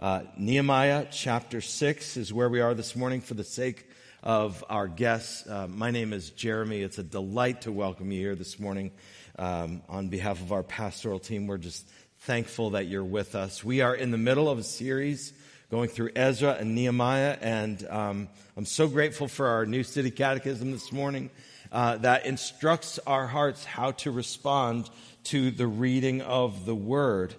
Uh, Nehemiah chapter 6 is where we are this morning for the sake of our guests. Uh, my name is Jeremy. It's a delight to welcome you here this morning. Um, on behalf of our pastoral team, we're just thankful that you're with us. We are in the middle of a series going through Ezra and Nehemiah, and um, I'm so grateful for our new city catechism this morning uh, that instructs our hearts how to respond to the reading of the word.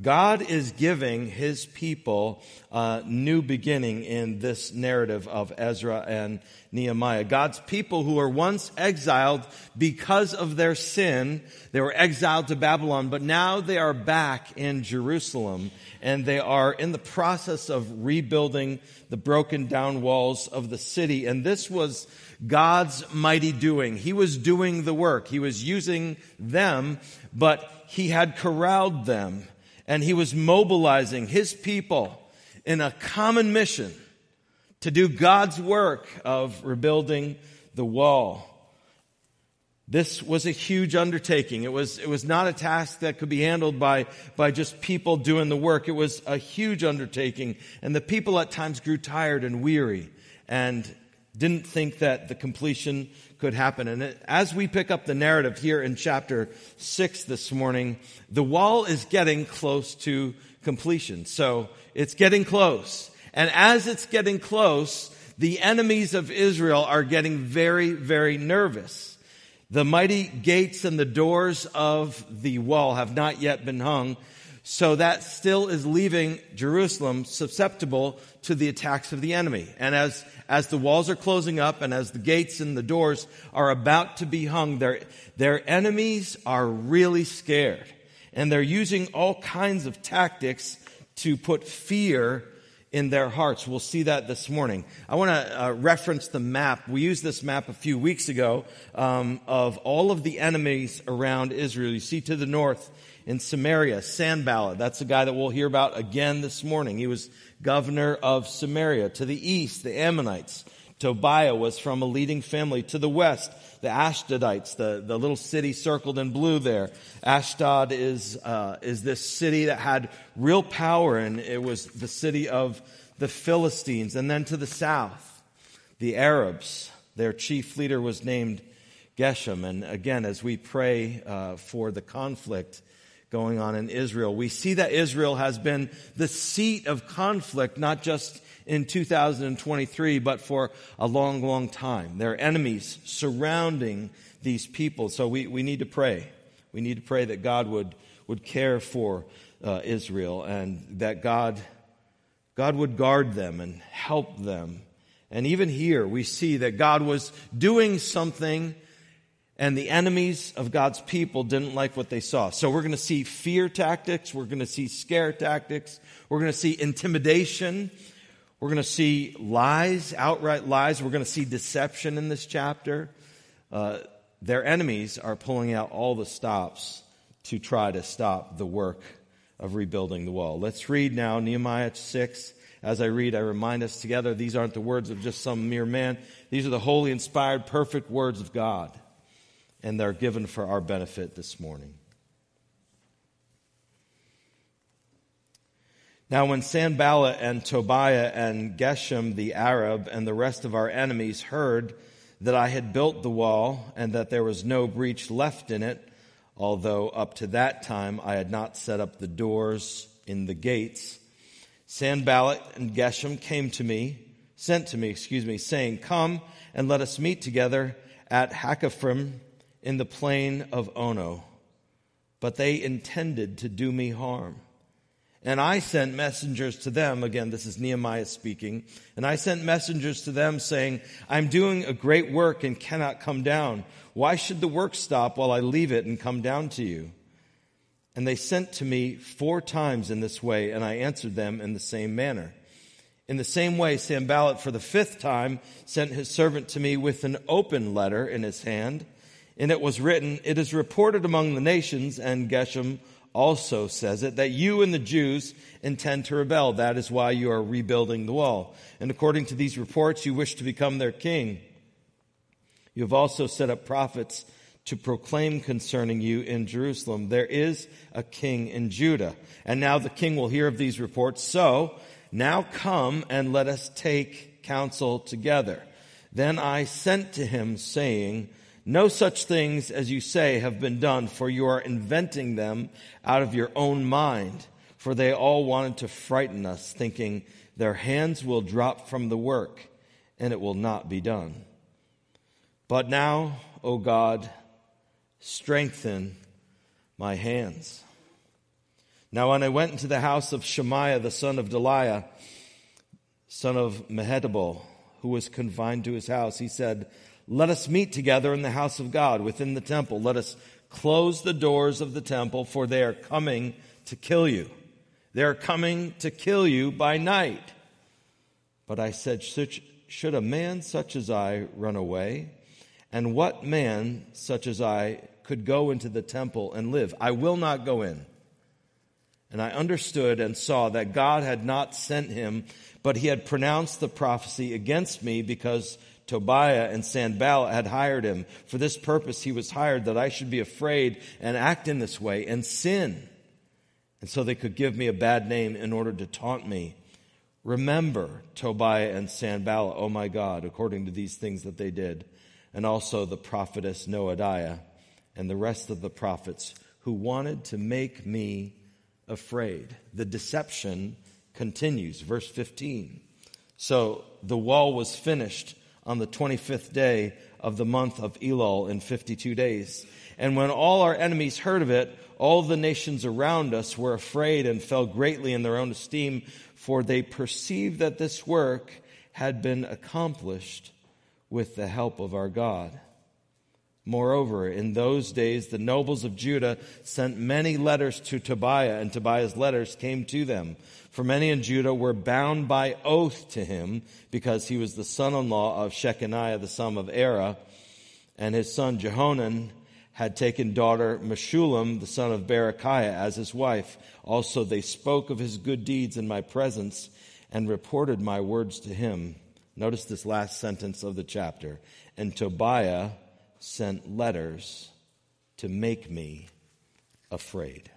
God is giving his people a new beginning in this narrative of Ezra and Nehemiah. God's people who were once exiled because of their sin, they were exiled to Babylon, but now they are back in Jerusalem and they are in the process of rebuilding the broken down walls of the city. And this was God's mighty doing. He was doing the work. He was using them, but he had corralled them and he was mobilizing his people in a common mission to do God's work of rebuilding the wall. This was a huge undertaking. It was, it was not a task that could be handled by, by just people doing the work. It was a huge undertaking. And the people at times grew tired and weary and didn't think that the completion could happen. And as we pick up the narrative here in chapter 6 this morning, the wall is getting close to completion. So it's getting close. And as it's getting close, the enemies of Israel are getting very, very nervous. The mighty gates and the doors of the wall have not yet been hung. So that still is leaving Jerusalem susceptible to the attacks of the enemy. And as, as the walls are closing up and as the gates and the doors are about to be hung, their, their enemies are really scared. And they're using all kinds of tactics to put fear in their hearts. We'll see that this morning. I want to uh, reference the map. We used this map a few weeks ago um, of all of the enemies around Israel. You see to the north in Samaria, Sanballat. That's the guy that we'll hear about again this morning. He was governor of Samaria. To the east, the Ammonites. Tobiah was from a leading family. To the west, the Ashdodites, the, the little city circled in blue there. Ashdod is, uh, is this city that had real power and it was the city of the Philistines. And then to the south, the Arabs. Their chief leader was named Geshem. And again, as we pray uh, for the conflict going on in Israel. We see that Israel has been the seat of conflict, not just in 2023, but for a long, long time. There are enemies surrounding these people. So we, we need to pray. We need to pray that God would, would care for uh, Israel and that God, God would guard them and help them. And even here we see that God was doing something and the enemies of God's people didn't like what they saw. So we're going to see fear tactics. We're going to see scare tactics. We're going to see intimidation. We're going to see lies, outright lies. We're going to see deception in this chapter. Uh, their enemies are pulling out all the stops to try to stop the work of rebuilding the wall. Let's read now Nehemiah 6. As I read, I remind us together these aren't the words of just some mere man. These are the holy, inspired, perfect words of God and they're given for our benefit this morning. Now, when Sanballat and Tobiah and Geshem the Arab and the rest of our enemies heard that I had built the wall and that there was no breach left in it, although up to that time I had not set up the doors in the gates, Sanballat and Geshem came to me, sent to me, excuse me, saying, Come and let us meet together at Hakkephirim in the plain of Ono, but they intended to do me harm. And I sent messengers to them. Again, this is Nehemiah speaking. And I sent messengers to them saying, I'm doing a great work and cannot come down. Why should the work stop while I leave it and come down to you? And they sent to me four times in this way, and I answered them in the same manner. In the same way, Sanballat for the fifth time sent his servant to me with an open letter in his hand and it was written, It is reported among the nations, and Geshem also says it, that you and the Jews intend to rebel. That is why you are rebuilding the wall. And according to these reports, you wish to become their king. You have also set up prophets to proclaim concerning you in Jerusalem, there is a king in Judah. And now the king will hear of these reports. So now come and let us take counsel together. Then I sent to him saying, no such things as you say have been done, for you are inventing them out of your own mind. For they all wanted to frighten us, thinking their hands will drop from the work and it will not be done. But now, O God, strengthen my hands. Now, when I went into the house of Shemaiah, the son of Delaiah, son of Mehetabel, who was confined to his house, he said, Let us meet together in the house of God within the temple. Let us close the doors of the temple, for they are coming to kill you. They are coming to kill you by night. But I said, Should a man such as I run away? And what man such as I could go into the temple and live. I will not go in. And I understood and saw that God had not sent him, but he had pronounced the prophecy against me because Tobiah and Sanballat had hired him. For this purpose he was hired that I should be afraid and act in this way and sin. And so they could give me a bad name in order to taunt me. Remember Tobiah and Sanballat, oh my God, according to these things that they did, and also the prophetess Noadiah and the rest of the prophets who wanted to make me afraid. The deception continues. Verse 15. So the wall was finished on the 25th day of the month of Elul in 52 days. And when all our enemies heard of it, all the nations around us were afraid and fell greatly in their own esteem, for they perceived that this work had been accomplished with the help of our God. Moreover, in those days, the nobles of Judah sent many letters to Tobiah, and Tobiah's letters came to them. For many in Judah were bound by oath to him, because he was the son-in-law of Shechaniah, the son of Arah, and his son Jehonan had taken daughter Meshullam, the son of Berechiah, as his wife. Also, they spoke of his good deeds in my presence and reported my words to him. Notice this last sentence of the chapter. And Tobiah sent letters to make me afraid.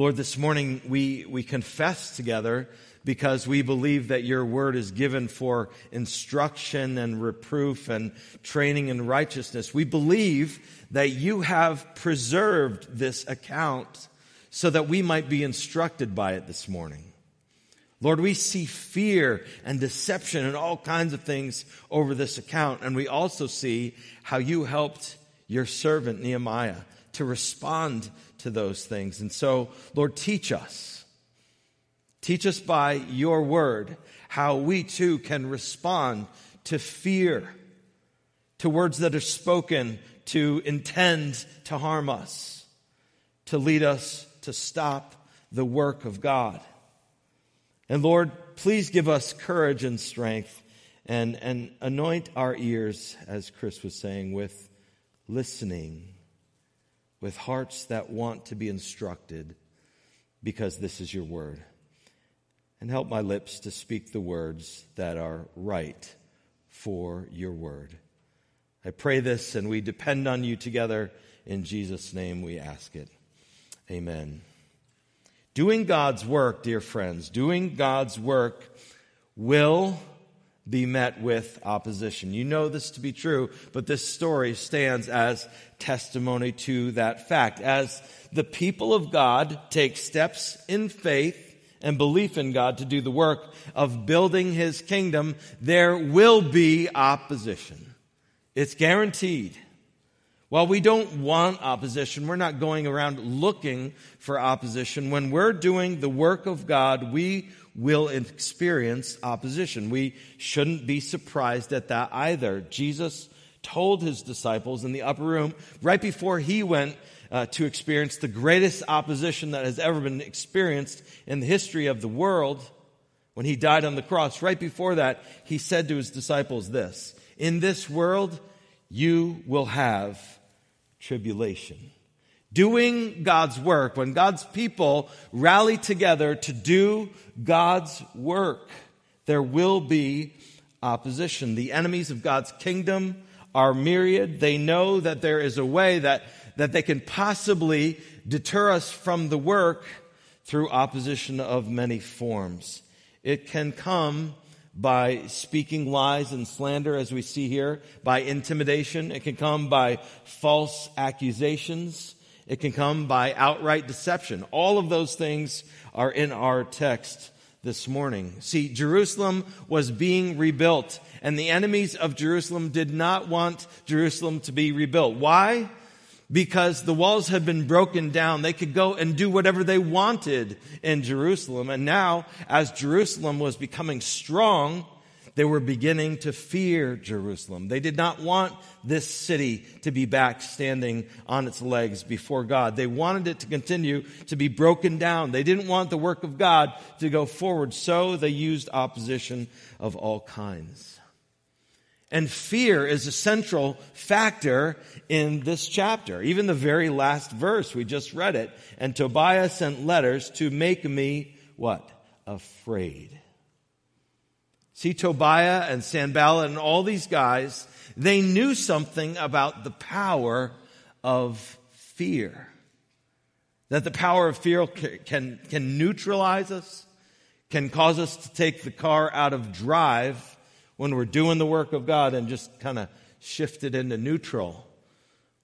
Lord, this morning we, we confess together because we believe that your word is given for instruction and reproof and training in righteousness. We believe that you have preserved this account so that we might be instructed by it this morning. Lord, we see fear and deception and all kinds of things over this account. And we also see how you helped your servant Nehemiah to respond to those things. And so, Lord, teach us. Teach us by your word how we too can respond to fear, to words that are spoken to intend to harm us, to lead us to stop the work of God. And Lord, please give us courage and strength and, and anoint our ears, as Chris was saying, with listening, with hearts that want to be instructed, because this is your word. And help my lips to speak the words that are right for your word. I pray this and we depend on you together. In Jesus' name we ask it. Amen. Doing God's work, dear friends, doing God's work will be met with opposition. You know this to be true, but this story stands as testimony to that fact. As the people of God take steps in faith and belief in God to do the work of building his kingdom, there will be opposition. It's guaranteed. While we don't want opposition, we're not going around looking for opposition. When we're doing the work of God, we will experience opposition. We shouldn't be surprised at that either. Jesus told his disciples in the upper room right before he went uh, to experience the greatest opposition that has ever been experienced in the history of the world when he died on the cross. Right before that, he said to his disciples this In this world, you will have tribulation. Doing God's work, when God's people rally together to do God's work, there will be opposition. The enemies of God's kingdom are myriad. They know that there is a way that, that they can possibly deter us from the work through opposition of many forms. It can come by speaking lies and slander, as we see here, by intimidation. It can come by false accusations. It can come by outright deception. All of those things are in our text this morning. See, Jerusalem was being rebuilt, and the enemies of Jerusalem did not want Jerusalem to be rebuilt. Why? Because the walls had been broken down. They could go and do whatever they wanted in Jerusalem. And now, as Jerusalem was becoming strong, they were beginning to fear Jerusalem. They did not want this city to be back standing on its legs before God. They wanted it to continue to be broken down. They didn't want the work of God to go forward. So they used opposition of all kinds. And fear is a central factor in this chapter. Even the very last verse, we just read it. And Tobiah sent letters to make me what? Afraid. See, Tobiah and Sanballat and all these guys, they knew something about the power of fear. That the power of fear can, can neutralize us, can cause us to take the car out of drive when we're doing the work of God and just kind of shift it into neutral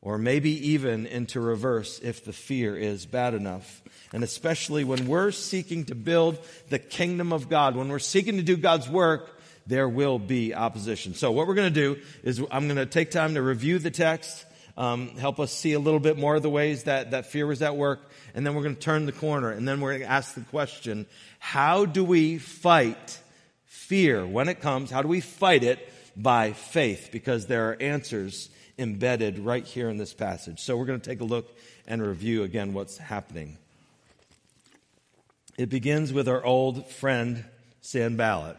or maybe even into reverse if the fear is bad enough. And especially when we're seeking to build the kingdom of God, when we're seeking to do God's work, there will be opposition. So what we're going to do is I'm going to take time to review the text, um, help us see a little bit more of the ways that, that fear was at work, and then we're going to turn the corner, and then we're going to ask the question, how do we fight fear when it comes? How do we fight it? By faith, because there are answers embedded right here in this passage. So we're going to take a look and review again what's happening. It begins with our old friend Sanballat.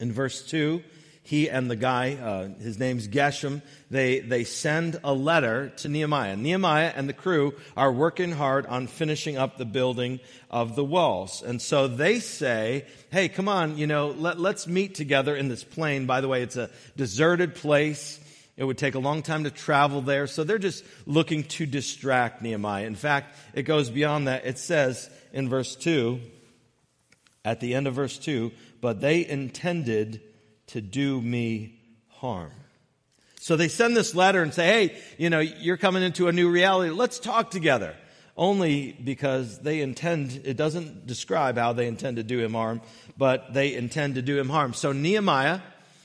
In verse 2, he and the guy, uh, his name's Geshem, they, they send a letter to Nehemiah. Nehemiah and the crew are working hard on finishing up the building of the walls. And so they say, hey, come on, you know, let, let's meet together in this plain. By the way, it's a deserted place. It would take a long time to travel there. So they're just looking to distract Nehemiah. In fact, it goes beyond that. It says in verse 2, at the end of verse 2, but they intended to do me harm. So they send this letter and say, hey, you know, you're coming into a new reality. Let's talk together. Only because they intend, it doesn't describe how they intend to do him harm, but they intend to do him harm. So Nehemiah,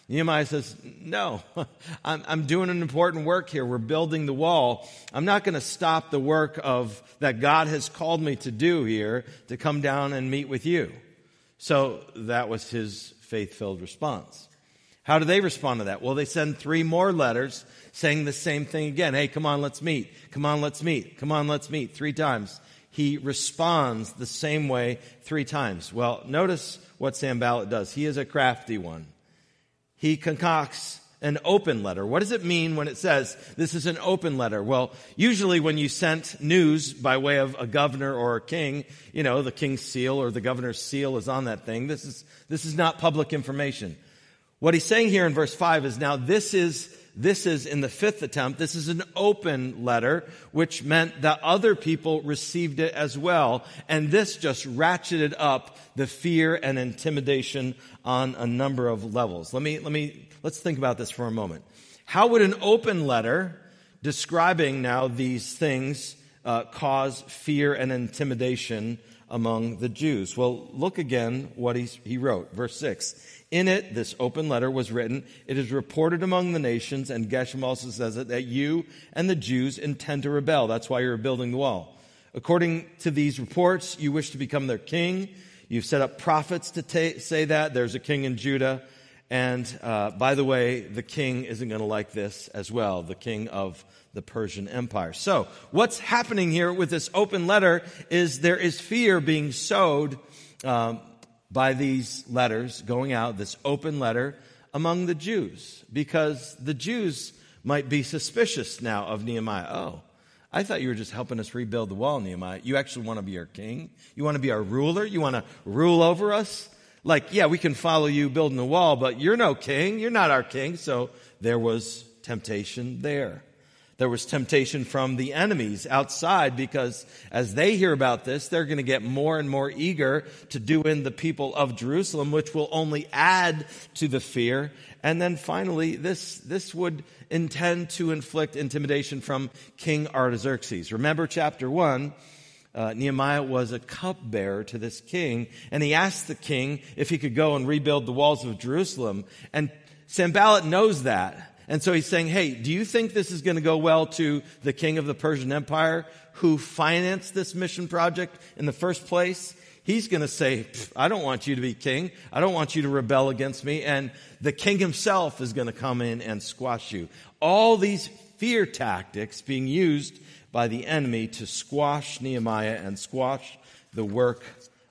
Nehemiah says, No, I'm, I'm, doing an important work here. We're building the wall. I'm not going to stop the work of that God has called me to do here to come down and meet with you. So that was his faith filled response. How do they respond to that? Well, they send three more letters saying the same thing again. Hey, come on, let's meet. Come on, let's meet. Come on, let's meet. Three times. He responds the same way three times. Well, notice what Sanballat does. He is a crafty one he concocts an open letter. What does it mean when it says this is an open letter? Well, usually when you sent news by way of a governor or a king, you know, the king's seal or the governor's seal is on that thing. This is, this is not public information. What he's saying here in verse 5 is now this is this is in the fifth attempt, this is an open letter, which meant that other people received it as well. And this just ratcheted up the fear and intimidation on a number of levels. Let me, let me, let's think about this for a moment. How would an open letter describing now these things uh, cause fear and intimidation among the Jews? Well, look again what he, he wrote. Verse 6. In it, this open letter was written. It is reported among the nations, and Geshem also says it, that you and the Jews intend to rebel. That's why you're building the wall. According to these reports, you wish to become their king. You've set up prophets to ta- say that. There's a king in Judah. And uh, by the way, the king isn't going to like this as well, the king of the Persian Empire. So, what's happening here with this open letter is there is fear being sowed um, by these letters going out, this open letter among the Jews, because the Jews might be suspicious now of Nehemiah. Oh, I thought you were just helping us rebuild the wall, Nehemiah. You actually want to be our king? You want to be our ruler? You want to rule over us? Like, yeah, we can follow you building the wall, but you're no king. You're not our king. So there was temptation there. There was temptation from the enemies outside because as they hear about this, they're going to get more and more eager to do in the people of Jerusalem, which will only add to the fear. And then finally, this, this would intend to inflict intimidation from King Artaxerxes. Remember chapter one, uh, Nehemiah was a cupbearer to this king, and he asked the king if he could go and rebuild the walls of Jerusalem. And Sanballat knows that. And so he's saying, hey, do you think this is going to go well to the king of the Persian Empire who financed this mission project in the first place? He's going to say, I don't want you to be king. I don't want you to rebel against me. And the king himself is going to come in and squash you. All these fear tactics being used by the enemy to squash Nehemiah and squash the work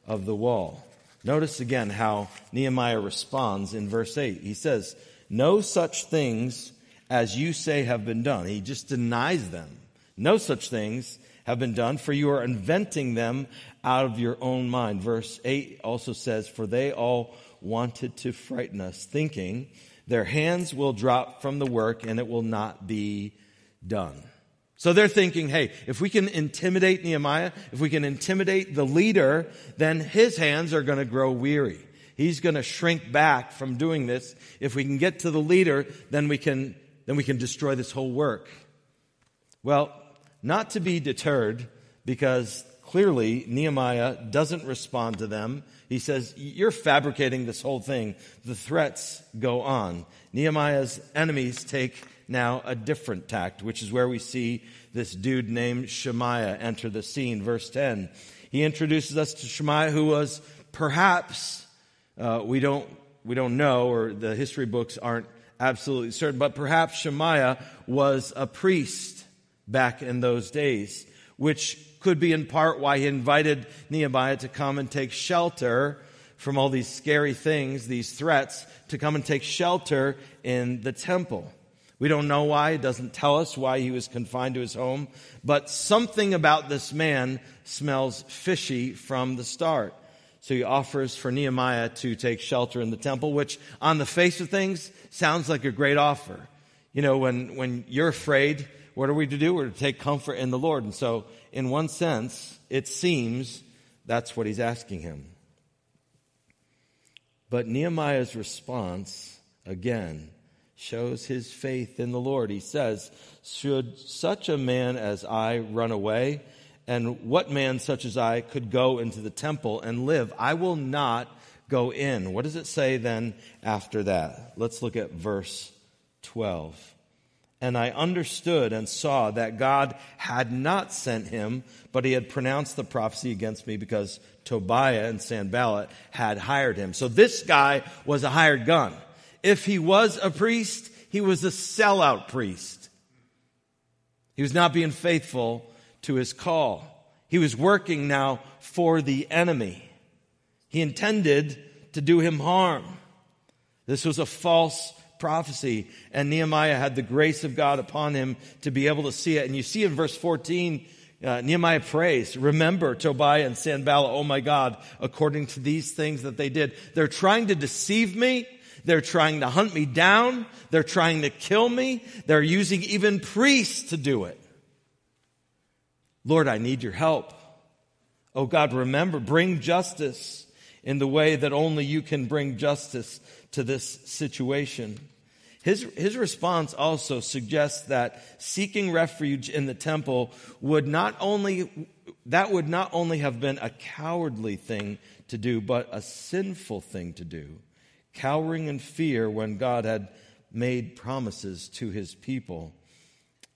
of the wall. Notice again how Nehemiah responds in verse 8. He says, no such things as you say have been done. He just denies them. No such things have been done, for you are inventing them out of your own mind. Verse 8 also says, For they all wanted to frighten us, thinking their hands will drop from the work and it will not be done. So they're thinking, hey, if we can intimidate Nehemiah, if we can intimidate the leader, then his hands are going to grow weary. He's going to shrink back from doing this. If we can get to the leader, then we can, then we can destroy this whole work. Well, not to be deterred because clearly Nehemiah doesn't respond to them. He says, you're fabricating this whole thing. The threats go on. Nehemiah's enemies take now a different tact, which is where we see this dude named Shemaiah enter the scene. Verse 10. He introduces us to Shemaiah, who was perhaps uh, we don't we don't know, or the history books aren't absolutely certain, but perhaps Shemaiah was a priest back in those days, which could be in part why he invited Nehemiah to come and take shelter from all these scary things, these threats, to come and take shelter in the temple. We don't know why. It doesn't tell us why he was confined to his home, but something about this man smells fishy from the start. So he offers for Nehemiah to take shelter in the temple, which on the face of things sounds like a great offer. You know, when, when you're afraid, what are we to do? We're to take comfort in the Lord. And so, in one sense, it seems that's what he's asking him. But Nehemiah's response, again, shows his faith in the Lord. He says, Should such a man as I run away? And what man such as I could go into the temple and live? I will not go in. What does it say then after that? Let's look at verse 12. And I understood and saw that God had not sent him, but he had pronounced the prophecy against me because Tobiah and Sanballat had hired him. So this guy was a hired gun. If he was a priest, he was a sellout priest. He was not being faithful to his call. He was working now for the enemy. He intended to do him harm. This was a false prophecy, and Nehemiah had the grace of God upon him to be able to see it. And you see in verse 14, uh, Nehemiah prays, remember Tobiah and Sanballat, oh my God, according to these things that they did. They're trying to deceive me. They're trying to hunt me down. They're trying to kill me. They're using even priests to do it. Lord, I need your help. Oh God, remember, bring justice in the way that only you can bring justice to this situation. His, his response also suggests that seeking refuge in the temple would not only, that would not only have been a cowardly thing to do, but a sinful thing to do. Cowering in fear when God had made promises to his people.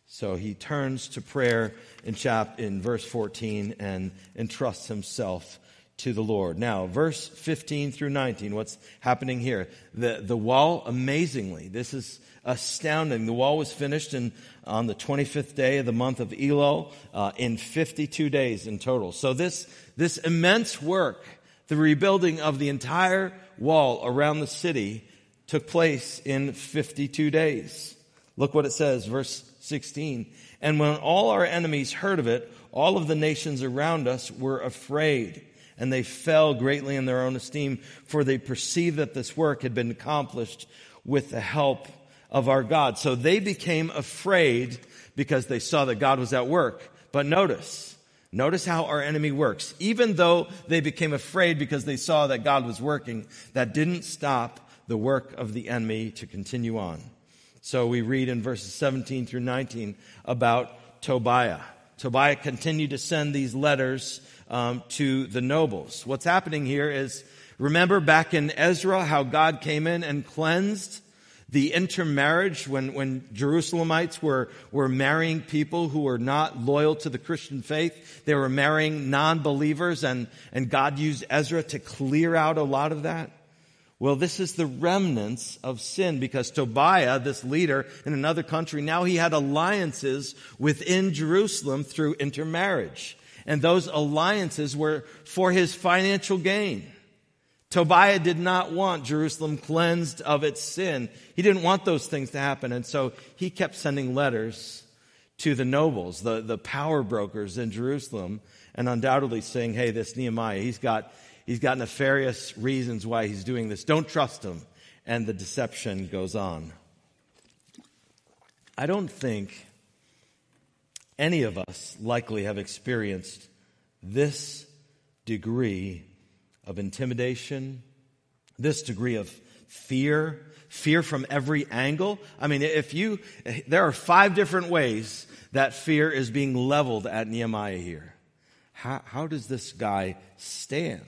So he turns to prayer in chap in verse 14 and entrusts himself to the Lord. Now, verse 15 through 19, what's happening here? The, the wall, amazingly, this is astounding. The wall was finished in, on the 25th day of the month of Elul uh, in 52 days in total. So this, this immense work, the rebuilding of the entire wall around the city took place in 52 days. Look what it says, verse 16. And when all our enemies heard of it, all of the nations around us were afraid, and they fell greatly in their own esteem, for they perceived that this work had been accomplished with the help of our God. So they became afraid because they saw that God was at work. But notice, notice how our enemy works. Even though they became afraid because they saw that God was working, that didn't stop the work of the enemy to continue on. So we read in verses 17 through 19 about Tobiah. Tobiah continued to send these letters um, to the nobles. What's happening here is remember back in Ezra how God came in and cleansed the intermarriage when, when Jerusalemites were, were marrying people who were not loyal to the Christian faith. They were marrying non-believers and, and God used Ezra to clear out a lot of that. Well, this is the remnants of sin because Tobiah, this leader in another country, now he had alliances within Jerusalem through intermarriage. And those alliances were for his financial gain. Tobiah did not want Jerusalem cleansed of its sin. He didn't want those things to happen. And so he kept sending letters to the nobles, the, the power brokers in Jerusalem, and undoubtedly saying, hey, this Nehemiah, he's got, he's got nefarious reasons why he's doing this. Don't trust him. And the deception goes on. I don't think any of us likely have experienced this degree of intimidation, this degree of fear, fear from every angle. I mean, if you, there are five different ways that fear is being leveled at Nehemiah here. How, how does this guy stand?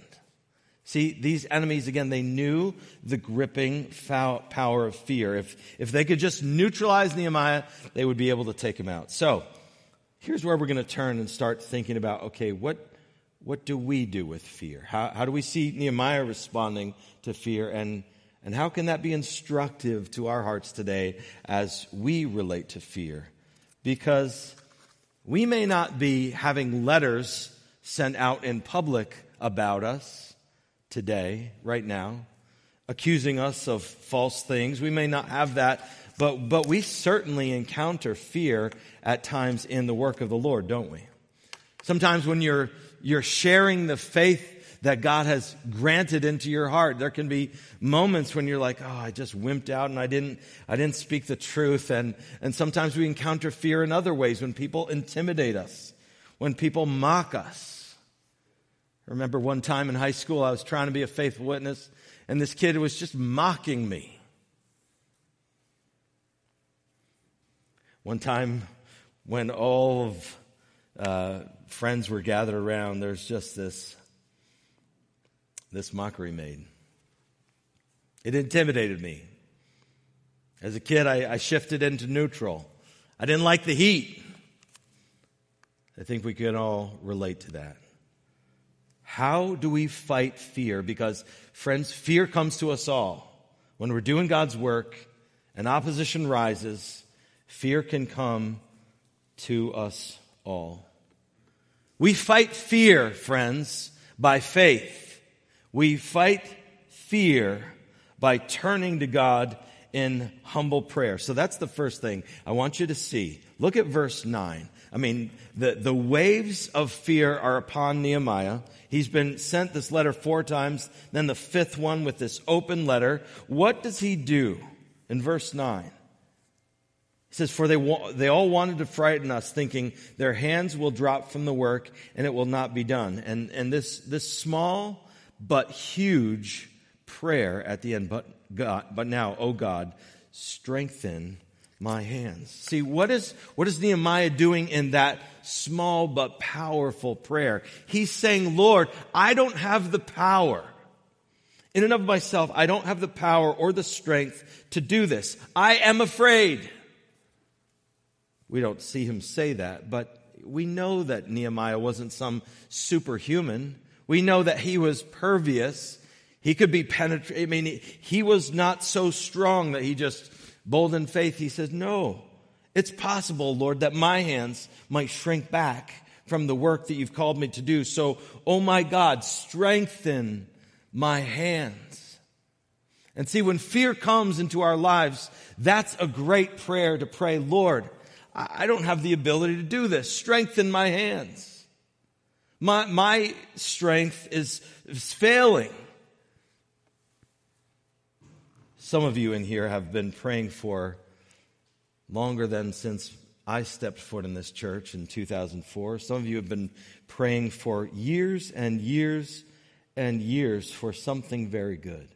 See, these enemies, again, they knew the gripping power of fear. If, if they could just neutralize Nehemiah, they would be able to take him out. So, here's where we're going to turn and start thinking about okay, what, what do we do with fear? How, how do we see Nehemiah responding to fear? And, and how can that be instructive to our hearts today as we relate to fear? Because we may not be having letters sent out in public about us today, right now, accusing us of false things. We may not have that, but, but we certainly encounter fear at times in the work of the Lord, don't we? Sometimes when you're you're sharing the faith that God has granted into your heart. There can be moments when you're like, oh, I just wimped out and I didn't, I didn't speak the truth. And, and sometimes we encounter fear in other ways when people intimidate us, when people mock us. I remember one time in high school, I was trying to be a faithful witness and this kid was just mocking me. One time when all of uh, friends were gathered around, there's just this, this mockery made. It intimidated me. As a kid, I, I shifted into neutral. I didn't like the heat. I think we can all relate to that. How do we fight fear? Because, friends, fear comes to us all. When we're doing God's work and opposition rises, fear can come to us all. We fight fear, friends, by faith. We fight fear by turning to God in humble prayer. So that's the first thing I want you to see. Look at verse 9. I mean, the, the waves of fear are upon Nehemiah. He's been sent this letter four times, then the fifth one with this open letter. What does he do in verse 9? He says, For they, wa- they all wanted to frighten us, thinking their hands will drop from the work and it will not be done. And, and this, this small but huge prayer at the end, but God, but now, oh God, strengthen my hands. See, what is, what is Nehemiah doing in that small but powerful prayer? He's saying, Lord, I don't have the power. In and of myself, I don't have the power or the strength to do this. I am afraid. We don't see him say that, but we know that Nehemiah wasn't some superhuman. We know that he was pervious. He could be penetrated. I mean, he was not so strong that he just bold in faith. He says, no, it's possible, Lord, that my hands might shrink back from the work that you've called me to do. So, oh my God, strengthen my hands. And see, when fear comes into our lives, that's a great prayer to pray, Lord, I don't have the ability to do this. Strengthen my hands. My, my strength is, is failing. Some of you in here have been praying for longer than since I stepped foot in this church in 2004. Some of you have been praying for years and years and years for something very good.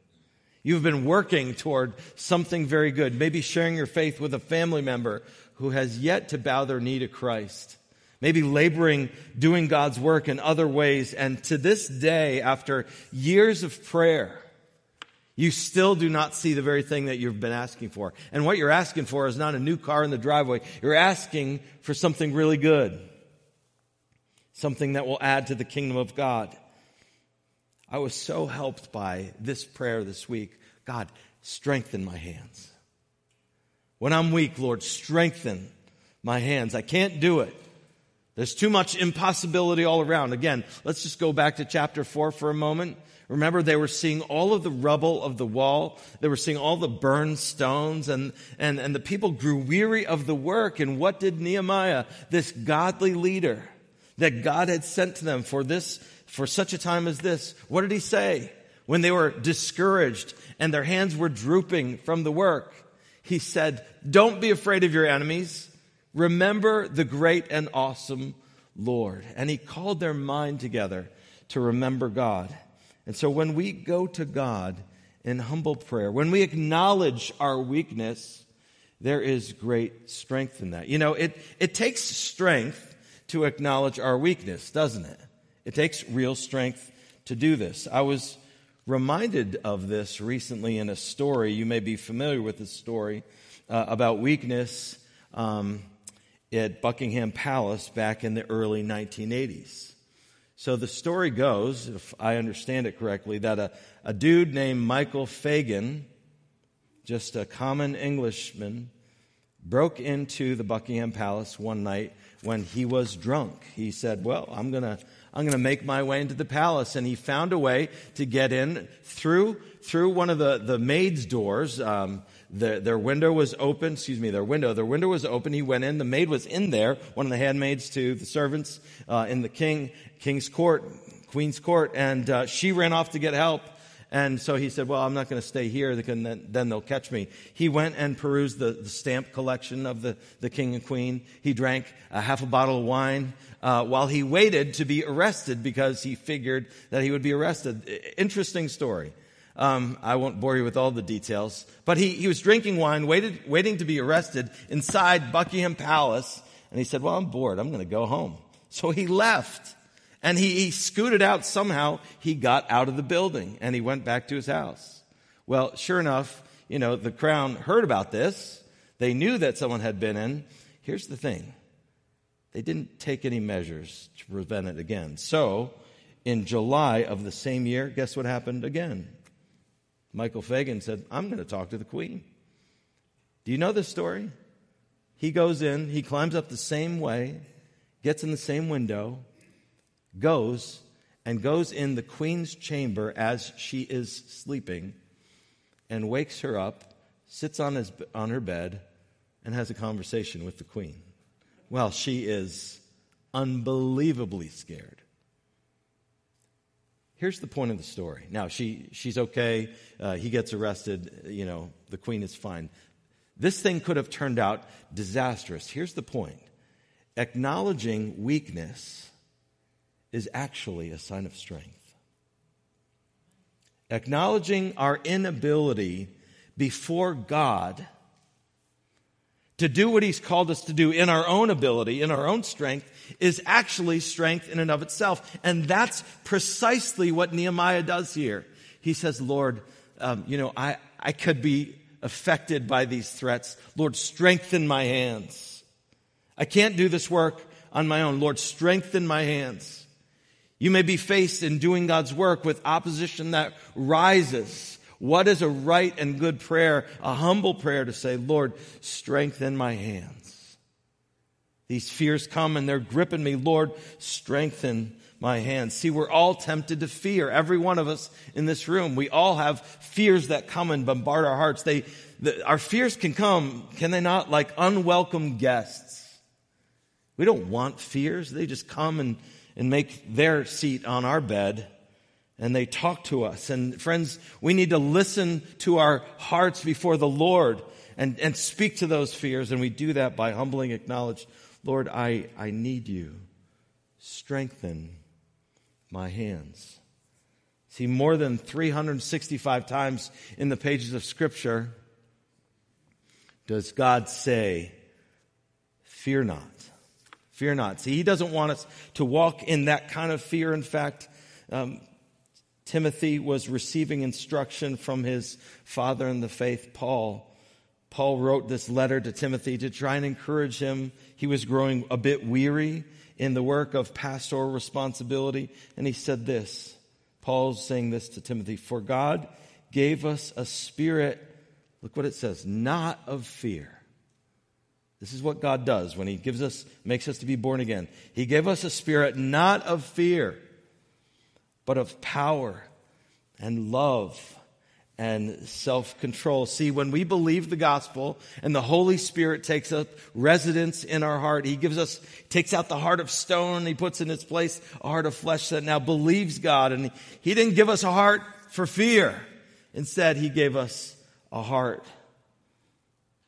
You've been working toward something very good, maybe sharing your faith with a family member who has yet to bow their knee to Christ. Maybe laboring, doing God's work in other ways. And to this day, after years of prayer, you still do not see the very thing that you've been asking for. And what you're asking for is not a new car in the driveway. You're asking for something really good. Something that will add to the kingdom of God. I was so helped by this prayer this week. God, strengthen my hands. When I'm weak, Lord, strengthen my hands. I can't do it. There's too much impossibility all around. Again, let's just go back to chapter 4 for a moment. Remember, they were seeing all of the rubble of the wall. They were seeing all the burned stones and, and, and the people grew weary of the work. And what did Nehemiah, this godly leader that God had sent to them for this, for such a time as this, what did he say? When they were discouraged and their hands were drooping from the work, he said, don't be afraid of your enemies. Remember the great and awesome Lord. And he called their mind together to remember God. And so when we go to God in humble prayer, when we acknowledge our weakness, there is great strength in that. You know, it, it takes strength to acknowledge our weakness, doesn't it? It takes real strength to do this. I was reminded of this recently in a story. You may be familiar with this story uh, about weakness. Um, at Buckingham Palace back in the early 1980s. So the story goes, if I understand it correctly, that a, a dude named Michael Fagan, just a common Englishman, broke into the Buckingham Palace one night when he was drunk. He said, Well, I'm going to. I'm going to make my way into the palace. And he found a way to get in through, through one of the, the maid's doors. Um, the, their window was open, excuse me, their window, their window was open. He went in. The maid was in there, one of the handmaids to the servants uh, in the king, king's court, queen's court, and uh, she ran off to get help. And so he said, well, I'm not going to stay here. Then, then they'll catch me. He went and perused the, the, stamp collection of the, the king and queen. He drank a half a bottle of wine uh, while he waited to be arrested because he figured that he would be arrested. Interesting story. Um, I won't bore you with all the details, but he, he was drinking wine, waited, waiting to be arrested inside Buckingham Palace, and he said, well, I'm bored. I'm going to go home. So he left. And he, he scooted out somehow. He got out of the building and he went back to his house. Well, sure enough, you know, the crown heard about this. They knew that someone had been in. Here's the thing. They didn't take any measures to prevent it again. So, in July of the same year, guess what happened again? Michael Fagan said, I'm going to talk to the queen. Do you know this story? He goes in, he climbs up the same way, gets in the same window, goes, and goes in the queen's chamber as she is sleeping, and wakes her up, sits on, his, on her bed, and has a conversation with the queen. Well, she is unbelievably scared. Here's the point of the story. Now, she, she's okay. Uh, he gets arrested. You know, the queen is fine. This thing could have turned out disastrous. Here's the point acknowledging weakness is actually a sign of strength. Acknowledging our inability before God to do what he's called us to do in our own ability, in our own strength, is actually strength in and of itself. And that's precisely what Nehemiah does here. He says, Lord, um, you know, I, I could be affected by these threats. Lord, strengthen my hands. I can't do this work on my own. Lord, strengthen my hands. You may be faced in doing God's work with opposition that rises. What is a right and good prayer? A humble prayer to say, Lord, strengthen my hands. These fears come and they're gripping me. Lord, strengthen my hands. See, we're all tempted to fear. Every one of us in this room, we all have fears that come and bombard our hearts. They, the, our fears can come, can they not, like unwelcome guests? We don't want fears. They just come and, and make their seat on our bed and they talk to us. And friends, we need to listen to our hearts before the Lord and, and speak to those fears. And we do that by humbling acknowledge, Lord, I, I need you. Strengthen my hands. See, more than 365 times in the pages of Scripture does God say, Fear not. Fear not. See, He doesn't want us to walk in that kind of fear. In fact, um, Timothy was receiving instruction from his father in the faith, Paul. Paul wrote this letter to Timothy to try and encourage him. He was growing a bit weary in the work of pastoral responsibility. And he said this Paul's saying this to Timothy For God gave us a spirit, look what it says, not of fear. This is what God does when He gives us, makes us to be born again. He gave us a spirit not of fear, but of power and love and self control. See, when we believe the gospel and the Holy Spirit takes up residence in our heart, He gives us, takes out the heart of stone, He puts in its place a heart of flesh that now believes God. And He didn't give us a heart for fear. Instead, He gave us a heart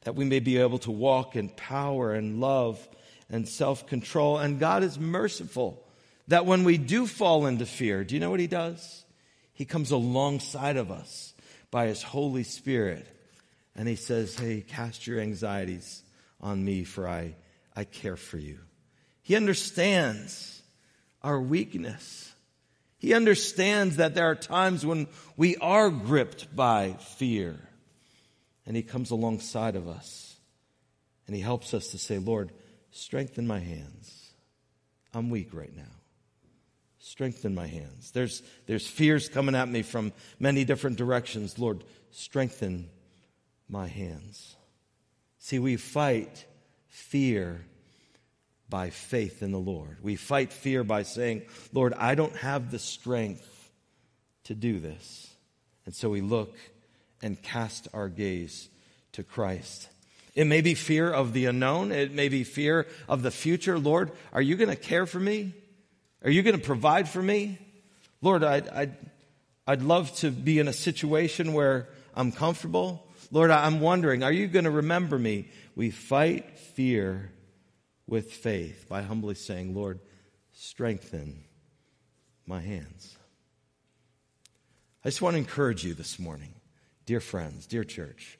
that we may be able to walk in power and love and self control. And God is merciful that when we do fall into fear, do you know what He does? He comes alongside of us by His Holy Spirit. And He says, Hey, cast your anxieties on me, for I, I care for you. He understands our weakness. He understands that there are times when we are gripped by fear. And He comes alongside of us and He helps us to say, Lord, strengthen my hands. I'm weak right now strengthen my hands. There's, there's fears coming at me from many different directions. Lord, strengthen my hands. See, we fight fear by faith in the Lord. We fight fear by saying, Lord, I don't have the strength to do this. And so we look and cast our gaze to Christ. It may be fear of the unknown. It may be fear of the future. Lord, are you going to care for me? Are you going to provide for me? Lord, I'd, I'd, I'd love to be in a situation where I'm comfortable. Lord, I'm wondering, are you going to remember me? We fight fear with faith by humbly saying, Lord, strengthen my hands. I just want to encourage you this morning, dear friends, dear church.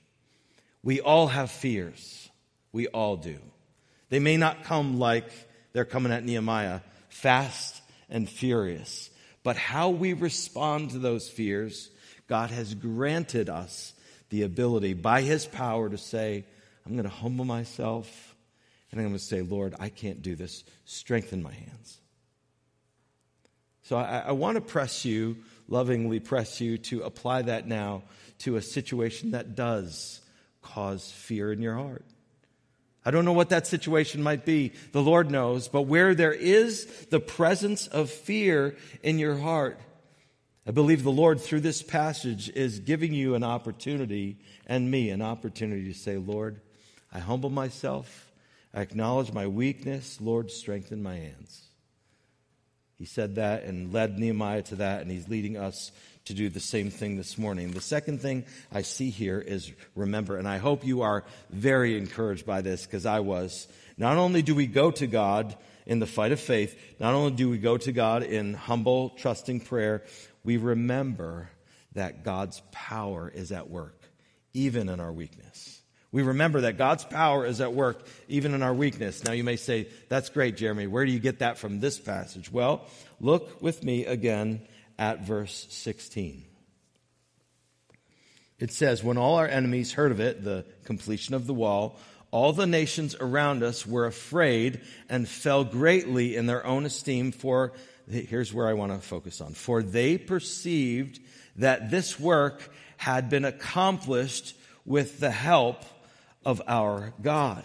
We all have fears. We all do. They may not come like they're coming at Nehemiah, fast and furious. But how we respond to those fears, God has granted us the ability by His power to say, I'm going to humble myself and I'm going to say, Lord, I can't do this. Strengthen my hands. So I, I want to press you, lovingly press you to apply that now to a situation that does cause fear in your heart. I don't know what that situation might be. The Lord knows. But where there is the presence of fear in your heart, I believe the Lord, through this passage, is giving you an opportunity and me an opportunity to say, Lord, I humble myself. I acknowledge my weakness. Lord, strengthen my hands. He said that and led Nehemiah to that, and he's leading us to do the same thing this morning. The second thing I see here is remember, and I hope you are very encouraged by this because I was. Not only do we go to God in the fight of faith, not only do we go to God in humble, trusting prayer, we remember that God's power is at work, even in our weakness. We remember that God's power is at work even in our weakness. Now you may say, that's great, Jeremy. Where do you get that from this passage? Well, look with me again at verse 16. It says, When all our enemies heard of it, the completion of the wall, all the nations around us were afraid and fell greatly in their own esteem. For, here's where I want to focus on. For they perceived that this work had been accomplished with the help of our God.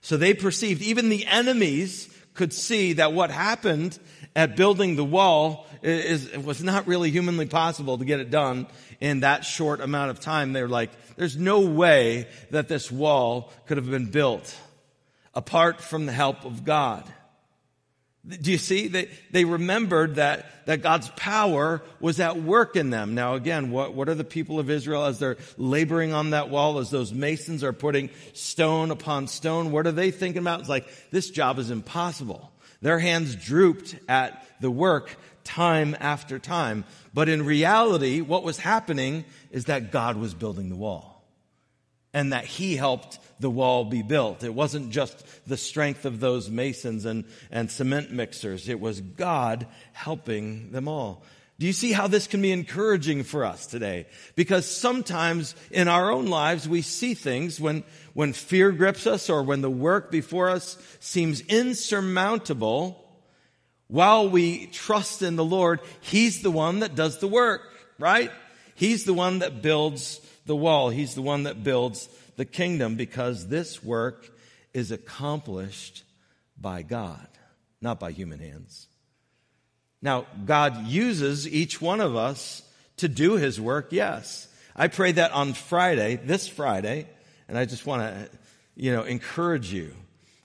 So they perceived, even the enemies could see that what happened at building the wall is, it was not really humanly possible to get it done in that short amount of time. They're like, there's no way that this wall could have been built apart from the help of God. Do you see? They, they remembered that, that God's power was at work in them. Now again, what, what are the people of Israel as they're laboring on that wall, as those masons are putting stone upon stone? What are they thinking about? It's like, this job is impossible. Their hands drooped at the work time after time. But in reality, what was happening is that God was building the wall and that he helped the wall be built. It wasn't just the strength of those masons and, and cement mixers. It was God helping them all. Do you see how this can be encouraging for us today? Because sometimes in our own lives, we see things when, when fear grips us or when the work before us seems insurmountable. While we trust in the Lord, He's the one that does the work, right? He's the one that builds the wall. He's the one that builds the kingdom because this work is accomplished by God, not by human hands. Now, God uses each one of us to do his work, yes. I pray that on Friday, this Friday, and I just want to, you know, encourage you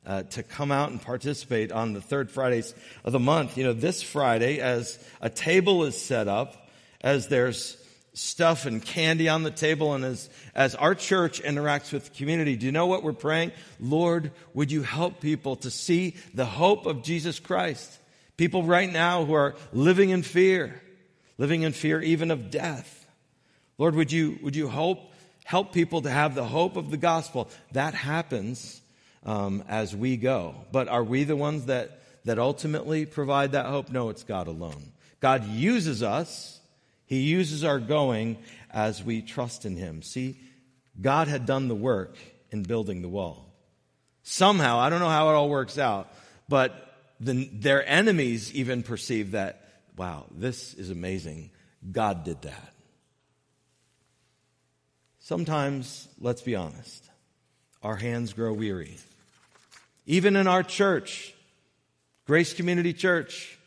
uh, to come out and participate on the third Fridays of the month. You know, this Friday, as a table is set up, as there's stuff and candy on the table. And as, as our church interacts with the community, do you know what we're praying? Lord, would you help people to see the hope of Jesus Christ? People right now who are living in fear, living in fear even of death. Lord, would you, would you hope, help people to have the hope of the gospel? That happens um, as we go. But are we the ones that, that ultimately provide that hope? No, it's God alone. God uses us he uses our going as we trust in Him. See, God had done the work in building the wall. Somehow, I don't know how it all works out, but the, their enemies even perceive that, wow, this is amazing. God did that. Sometimes, let's be honest, our hands grow weary. Even in our church, Grace Community Church,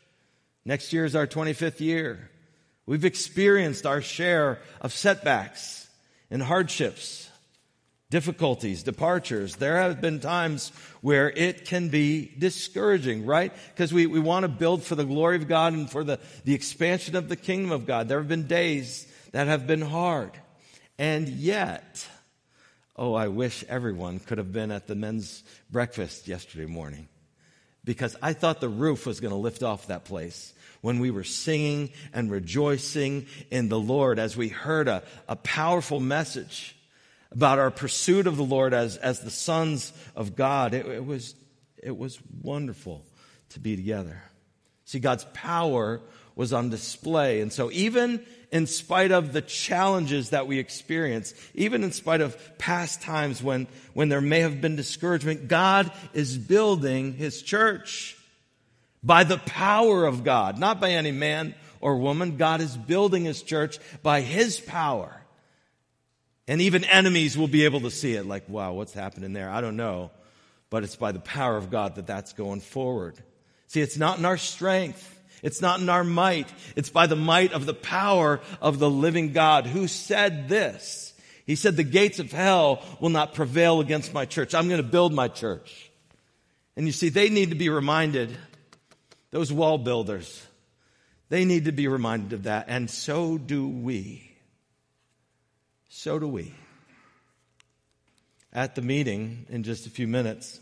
next year is our 25th year. We've experienced our share of setbacks and hardships, difficulties, departures. There have been times where it can be discouraging, right? Because we, we want to build for the glory of God and for the, the expansion of the kingdom of God. There have been days that have been hard. And yet, oh, I wish everyone could have been at the men's breakfast yesterday morning because I thought the roof was going to lift off that place when we were singing and rejoicing in the Lord as we heard a, a powerful message about our pursuit of the Lord as, as the sons of God. It, it, was, it was wonderful to be together. See, God's power was on display. And so even in spite of the challenges that we experience, even in spite of past times when, when there may have been discouragement, God is building his church by the power of God, not by any man or woman. God is building his church by his power. And even enemies will be able to see it like, wow, what's happening there? I don't know. But it's by the power of God that that's going forward. See, it's not in our strength. It's not in our might. It's by the might of the power of the living God who said this. He said, the gates of hell will not prevail against my church. I'm going to build my church. And you see, they need to be reminded those wall builders, they need to be reminded of that, and so do we. So do we. At the meeting in just a few minutes,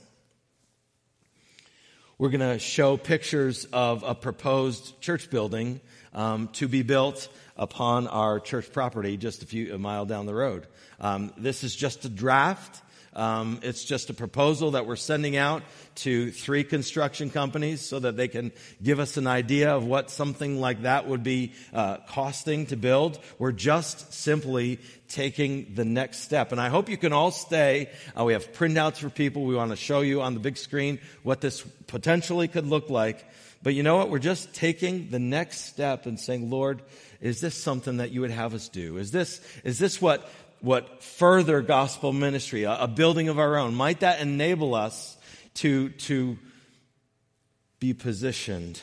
we're going to show pictures of a proposed church building um, to be built upon our church property just a few a mile down the road. Um, this is just a draft. Um, it's just a proposal that we're sending out to three construction companies so that they can give us an idea of what something like that would be uh, costing to build. We're just simply taking the next step. And I hope you can all stay. Uh, we have printouts for people. We want to show you on the big screen what this potentially could look like. But you know what? We're just taking the next step and saying, Lord, is this something that you would have us do? Is this, is this what what further gospel ministry, a, a building of our own, might that enable us to, to be positioned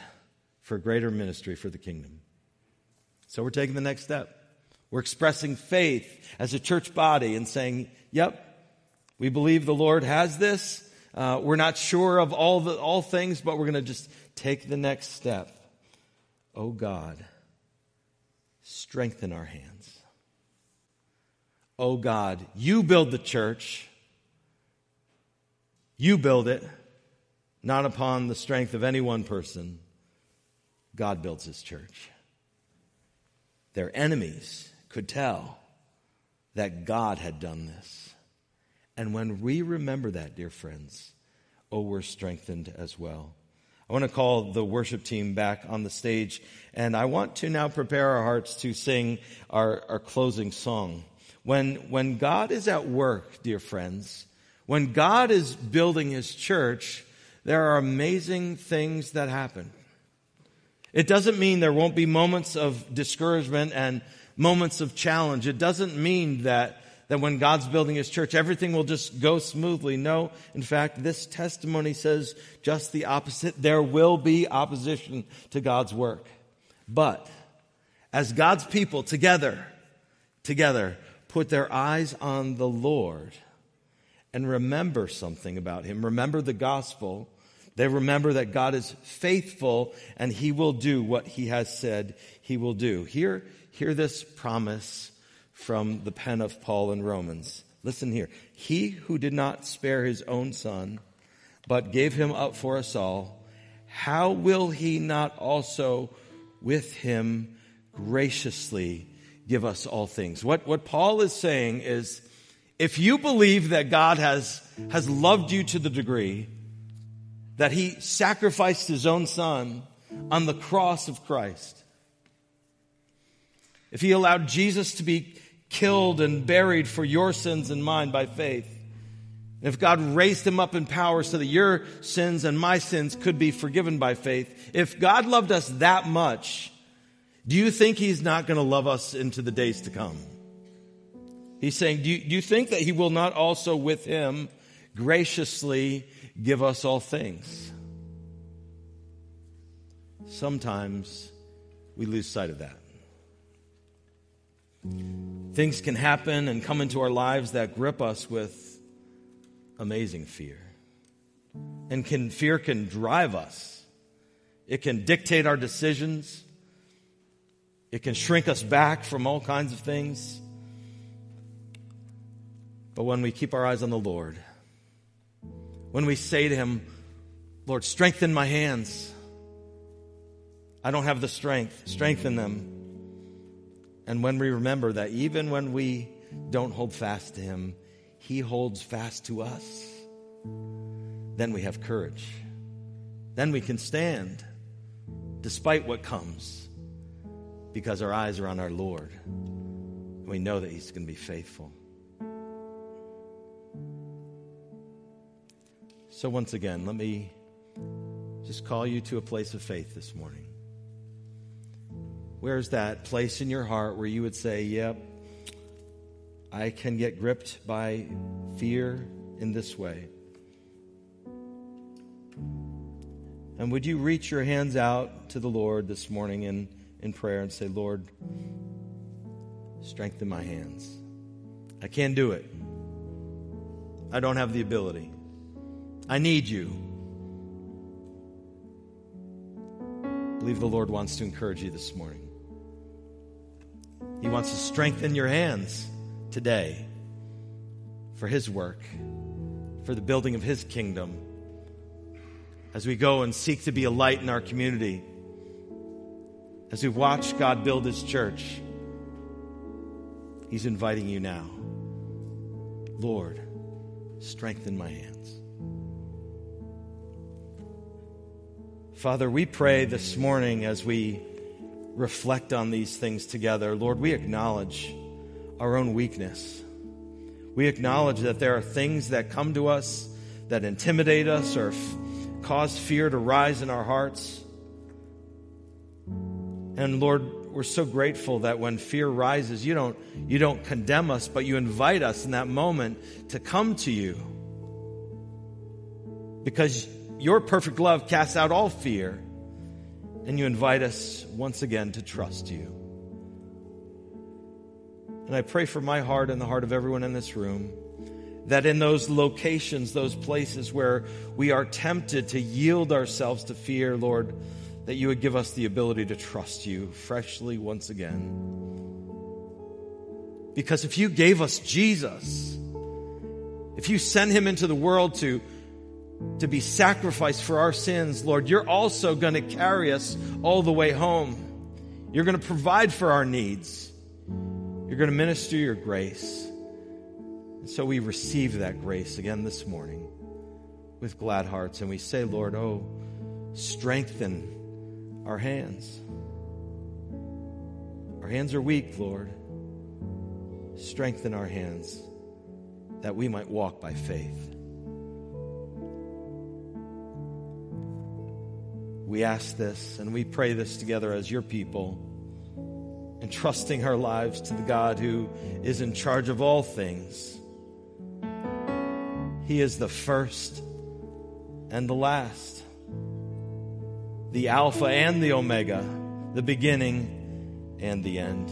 for greater ministry for the kingdom? So we're taking the next step. We're expressing faith as a church body and saying, yep, we believe the Lord has this. Uh, we're not sure of all, the, all things, but we're going to just take the next step. Oh God, strengthen our hands. Oh God, you build the church. You build it, not upon the strength of any one person. God builds his church. Their enemies could tell that God had done this. And when we remember that, dear friends, oh, we're strengthened as well. I want to call the worship team back on the stage, and I want to now prepare our hearts to sing our, our closing song. When, when God is at work, dear friends, when God is building his church, there are amazing things that happen. It doesn't mean there won't be moments of discouragement and moments of challenge. It doesn't mean that, that when God's building his church, everything will just go smoothly. No, in fact, this testimony says just the opposite. There will be opposition to God's work. But as God's people together, together, put their eyes on the Lord and remember something about him, remember the gospel, they remember that God is faithful and he will do what he has said he will do. Hear, hear this promise from the pen of Paul in Romans. Listen here. He who did not spare his own son, but gave him up for us all, how will he not also with him graciously give us all things? What, what Paul is saying is, if you believe that God has, has loved you to the degree that he sacrificed his own son on the cross of Christ. If he allowed Jesus to be killed and buried for your sins and mine by faith, and if God raised him up in power so that your sins and my sins could be forgiven by faith, if God loved us that much, do you think he's not going to love us into the days to come? He's saying, do you, do you think that he will not also with him graciously give us all things. Sometimes we lose sight of that. Things can happen and come into our lives that grip us with amazing fear. And can fear can drive us. It can dictate our decisions. It can shrink us back from all kinds of things. But when we keep our eyes on the Lord, when we say to Him, Lord, strengthen my hands. I don't have the strength. Strengthen them. And when we remember that even when we don't hold fast to Him, He holds fast to us, then we have courage. Then we can stand despite what comes because our eyes are on our Lord. We know that He's going to be faithful. So, once again, let me just call you to a place of faith this morning. Where's that place in your heart where you would say, Yep, I can get gripped by fear in this way? And would you reach your hands out to the Lord this morning in, in prayer and say, Lord, strengthen my hands? I can't do it. I don't have the ability. I need you. I believe the Lord wants to encourage you this morning. He wants to strengthen your hands today for His work, for the building of His kingdom. As we go and seek to be a light in our community, as we watch God build His church, He's inviting you now. Lord, strengthen my hands. Father, we pray this morning as we reflect on these things together, Lord, we acknowledge our own weakness. We acknowledge that there are things that come to us that intimidate us or f- cause fear to rise in our hearts. And Lord, we're so grateful that when fear rises, you don't, you don't condemn us, but you invite us in that moment to come to you. Because your perfect love casts out all fear, and you invite us once again to trust you. And I pray for my heart and the heart of everyone in this room that in those locations, those places where we are tempted to yield ourselves to fear, Lord, that you would give us the ability to trust you freshly once again. Because if you gave us Jesus, if you send him into the world to, to be sacrificed for our sins, Lord, you're also going to carry us all the way home. You're going to provide for our needs. You're going to minister your grace. And so we receive that grace again this morning with glad hearts. And we say, Lord, oh, strengthen our hands. Our hands are weak, Lord. Strengthen our hands that we might walk by faith. We ask this and we pray this together as your people, entrusting our lives to the God who is in charge of all things he is the first and the last, the Alpha and the Omega, the beginning and the end.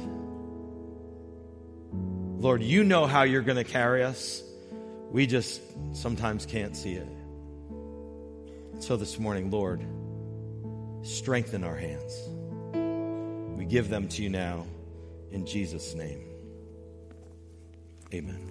Lord, you know how you're going to carry us. We just sometimes can't see it. So this morning, Lord, strengthen our hands. We give them to you now in Jesus' name. Amen.